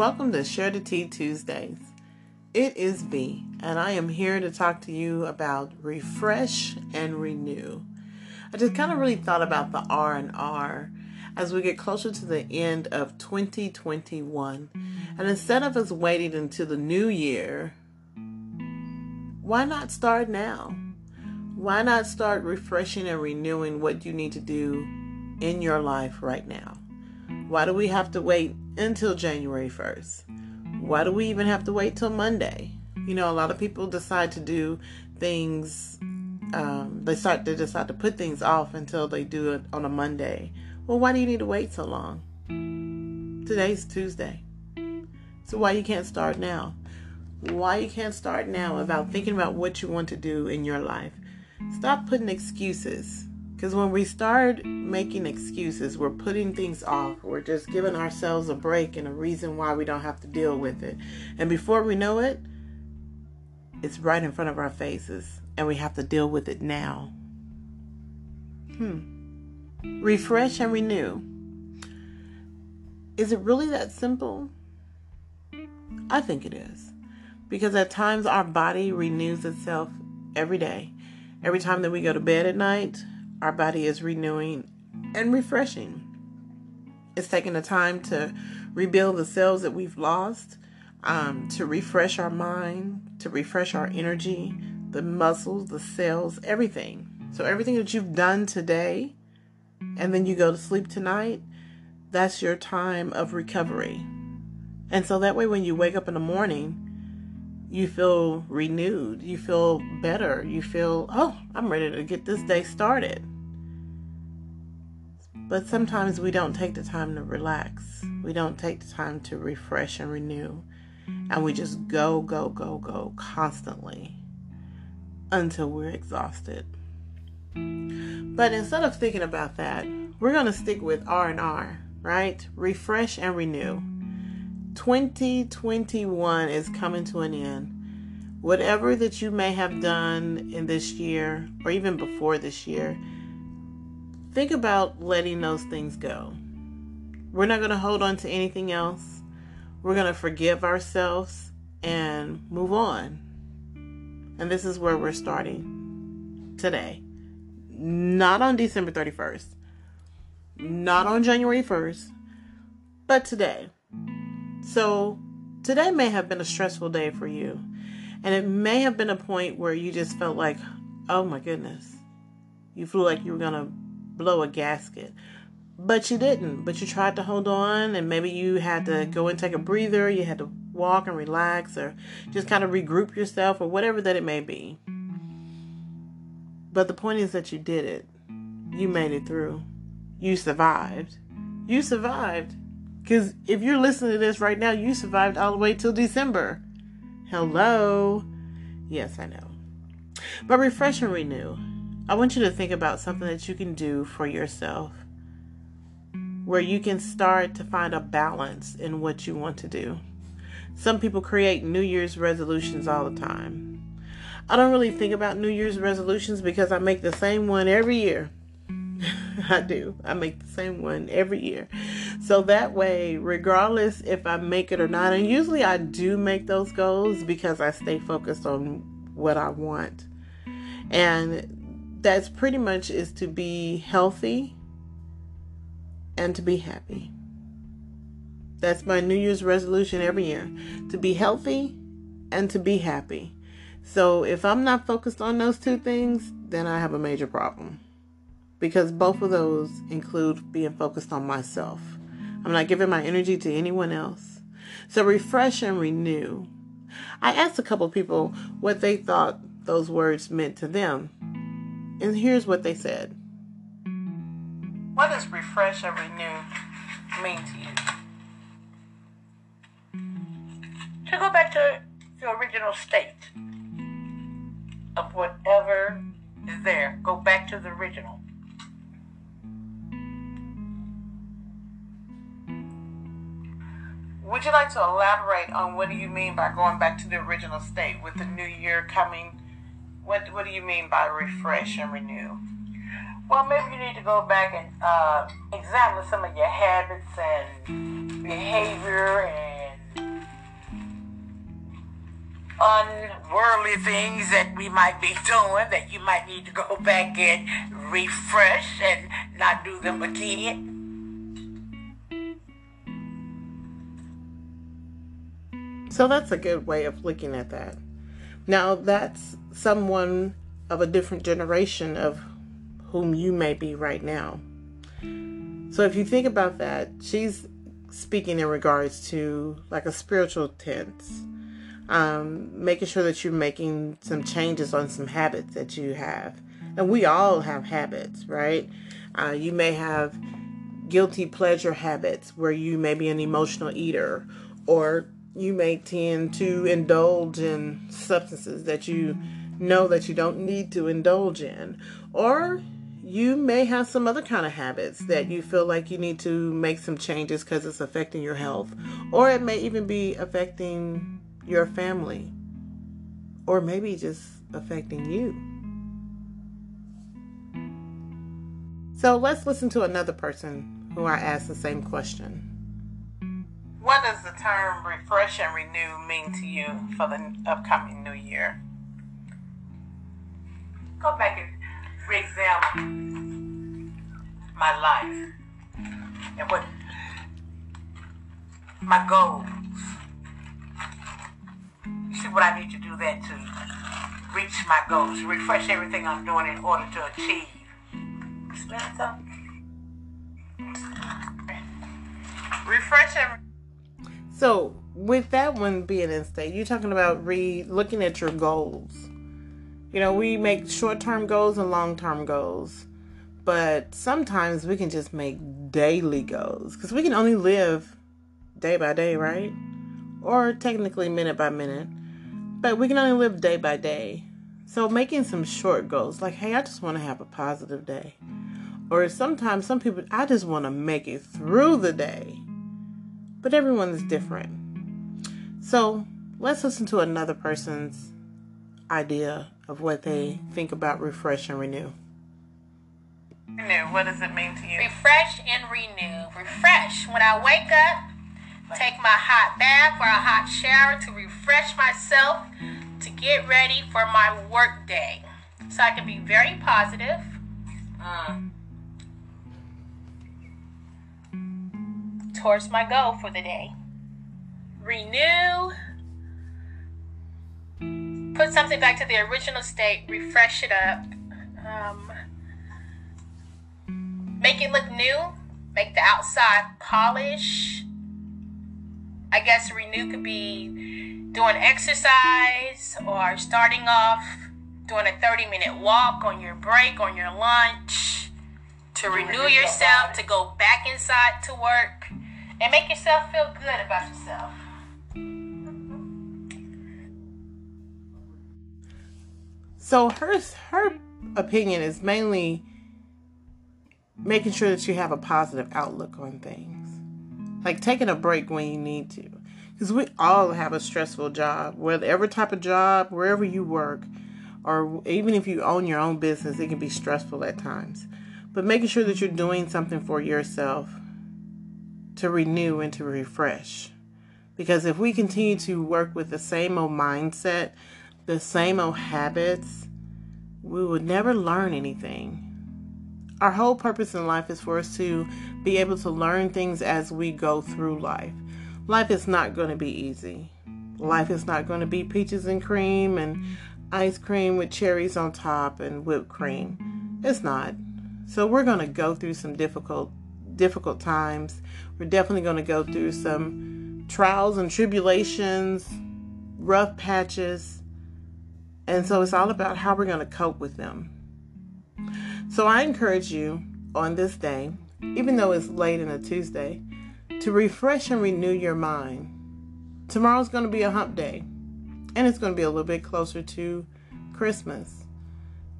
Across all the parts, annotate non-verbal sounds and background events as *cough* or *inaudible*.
Welcome to Share the Tea Tuesdays. It is V, and I am here to talk to you about refresh and renew. I just kind of really thought about the R and R as we get closer to the end of 2021. And instead of us waiting until the new year, why not start now? Why not start refreshing and renewing what you need to do in your life right now? Why do we have to wait until January 1st? Why do we even have to wait till Monday? You know, a lot of people decide to do things, um, they start to decide to put things off until they do it on a Monday. Well, why do you need to wait so long? Today's Tuesday. So why you can't start now? Why you can't start now about thinking about what you want to do in your life? Stop putting excuses. Because when we start making excuses, we're putting things off. We're just giving ourselves a break and a reason why we don't have to deal with it. And before we know it, it's right in front of our faces. And we have to deal with it now. Hmm. Refresh and renew. Is it really that simple? I think it is. Because at times our body renews itself every day. Every time that we go to bed at night, our body is renewing and refreshing. It's taking the time to rebuild the cells that we've lost, um, to refresh our mind, to refresh our energy, the muscles, the cells, everything. So, everything that you've done today, and then you go to sleep tonight, that's your time of recovery. And so that way, when you wake up in the morning, you feel renewed, you feel better, you feel, oh, I'm ready to get this day started. But sometimes we don't take the time to relax. We don't take the time to refresh and renew. And we just go, go, go, go constantly until we're exhausted. But instead of thinking about that, we're going to stick with R&R, right? Refresh and renew. 2021 is coming to an end. Whatever that you may have done in this year or even before this year, think about letting those things go. We're not going to hold on to anything else. We're going to forgive ourselves and move on. And this is where we're starting today. Not on December 31st, not on January 1st, but today. So, today may have been a stressful day for you. And it may have been a point where you just felt like, oh my goodness, you feel like you were going to blow a gasket. But you didn't. But you tried to hold on, and maybe you had to go and take a breather. You had to walk and relax, or just kind of regroup yourself, or whatever that it may be. But the point is that you did it. You made it through. You survived. You survived. Because if you're listening to this right now, you survived all the way till December. Hello. Yes, I know. But refresh and renew. I want you to think about something that you can do for yourself where you can start to find a balance in what you want to do. Some people create New Year's resolutions all the time. I don't really think about New Year's resolutions because I make the same one every year. *laughs* I do. I make the same one every year. So that way, regardless if I make it or not, and usually I do make those goals because I stay focused on what I want. And that's pretty much is to be healthy and to be happy. That's my New Year's resolution every year to be healthy and to be happy. So if I'm not focused on those two things, then I have a major problem. Because both of those include being focused on myself. I'm not giving my energy to anyone else. So refresh and renew. I asked a couple people what they thought those words meant to them. And here's what they said What does refresh and renew mean to you? To go back to the original state of whatever is there. Go back to the original. Would you like to elaborate on what do you mean by going back to the original state with the new year coming what What do you mean by refresh and renew? Well, maybe you need to go back and uh, examine some of your habits and behavior and unworldly things that we might be doing that you might need to go *laughs* back and refresh and not do them again. So that's a good way of looking at that. Now, that's someone of a different generation of whom you may be right now. So if you think about that, she's speaking in regards to like a spiritual tense um, making sure that you're making some changes on some habits that you have. And we all have habits, right? Uh, you may have guilty pleasure habits where you may be an emotional eater, or you may tend to indulge in substances that you know that you don't need to indulge in, or you may have some other kind of habits that you feel like you need to make some changes because it's affecting your health, or it may even be affecting your family, or maybe just affecting you. So let's listen to another person who I asked the same question. What does the term refresh and renew mean to you for the upcoming new year? Go back and re-examine my life and what my goals see what I need to do then to reach my goals, refresh everything I'm doing in order to achieve. Something. Refresh everything. So, with that one being in state, you're talking about re looking at your goals. You know, we make short term goals and long term goals, but sometimes we can just make daily goals because we can only live day by day, right? Or technically minute by minute. But we can only live day by day. So making some short goals, like, hey, I just want to have a positive day. Or sometimes some people, I just want to make it through the day. But everyone is different. So let's listen to another person's idea of what they think about refresh and renew. Renew, what does it mean to you? Refresh and renew. Refresh. When I wake up, take my hot bath or a hot shower to refresh myself to get ready for my work day. So I can be very positive. Um, towards my goal for the day. Renew. Put something back to the original state, refresh it up. Um, make it look new. Make the outside polish I guess renew could be doing exercise or starting off doing a 30 minute walk on your break, on your lunch, to renew yourself, to go back inside to work, and make yourself feel good about yourself. So her her opinion is mainly making sure that you have a positive outlook on things. Like taking a break when you need to. Because we all have a stressful job, whatever type of job, wherever you work, or even if you own your own business, it can be stressful at times. But making sure that you're doing something for yourself to renew and to refresh. Because if we continue to work with the same old mindset, the same old habits, we would never learn anything. Our whole purpose in life is for us to be able to learn things as we go through life. Life is not going to be easy. Life is not going to be peaches and cream and ice cream with cherries on top and whipped cream. It's not. So we're going to go through some difficult difficult times. We're definitely going to go through some trials and tribulations, rough patches. And so it's all about how we're going to cope with them. So I encourage you on this day, even though it's late in a Tuesday, to refresh and renew your mind. Tomorrow's going to be a hump day, and it's going to be a little bit closer to Christmas.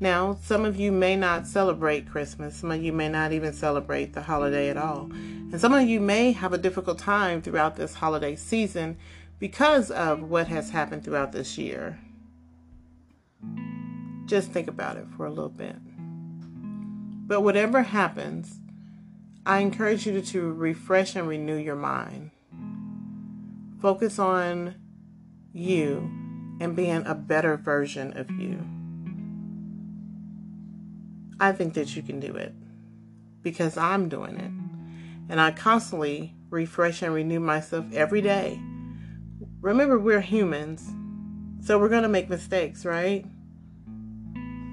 Now, some of you may not celebrate Christmas. Some of you may not even celebrate the holiday at all. And some of you may have a difficult time throughout this holiday season because of what has happened throughout this year. Just think about it for a little bit. But whatever happens, I encourage you to refresh and renew your mind. Focus on you and being a better version of you. I think that you can do it because I'm doing it. And I constantly refresh and renew myself every day. Remember, we're humans, so we're going to make mistakes, right?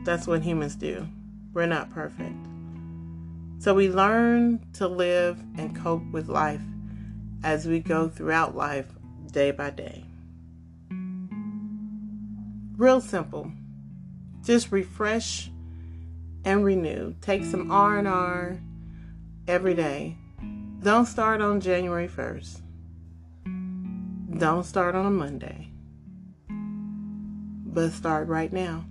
That's what humans do. We're not perfect. So we learn to live and cope with life as we go throughout life day by day. Real simple. Just refresh and renew. Take some R&R every day. Don't start on January 1st. Don't start on a Monday. But start right now.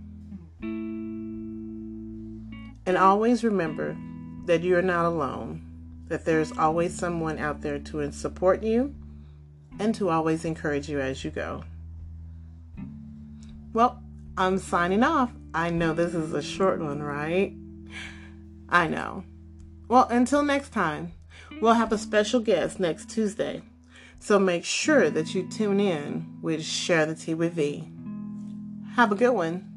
And always remember that you are not alone, that there's always someone out there to support you and to always encourage you as you go. Well, I'm signing off. I know this is a short one, right? I know. Well, until next time, we'll have a special guest next Tuesday. So make sure that you tune in with Share the Tea with V. Have a good one.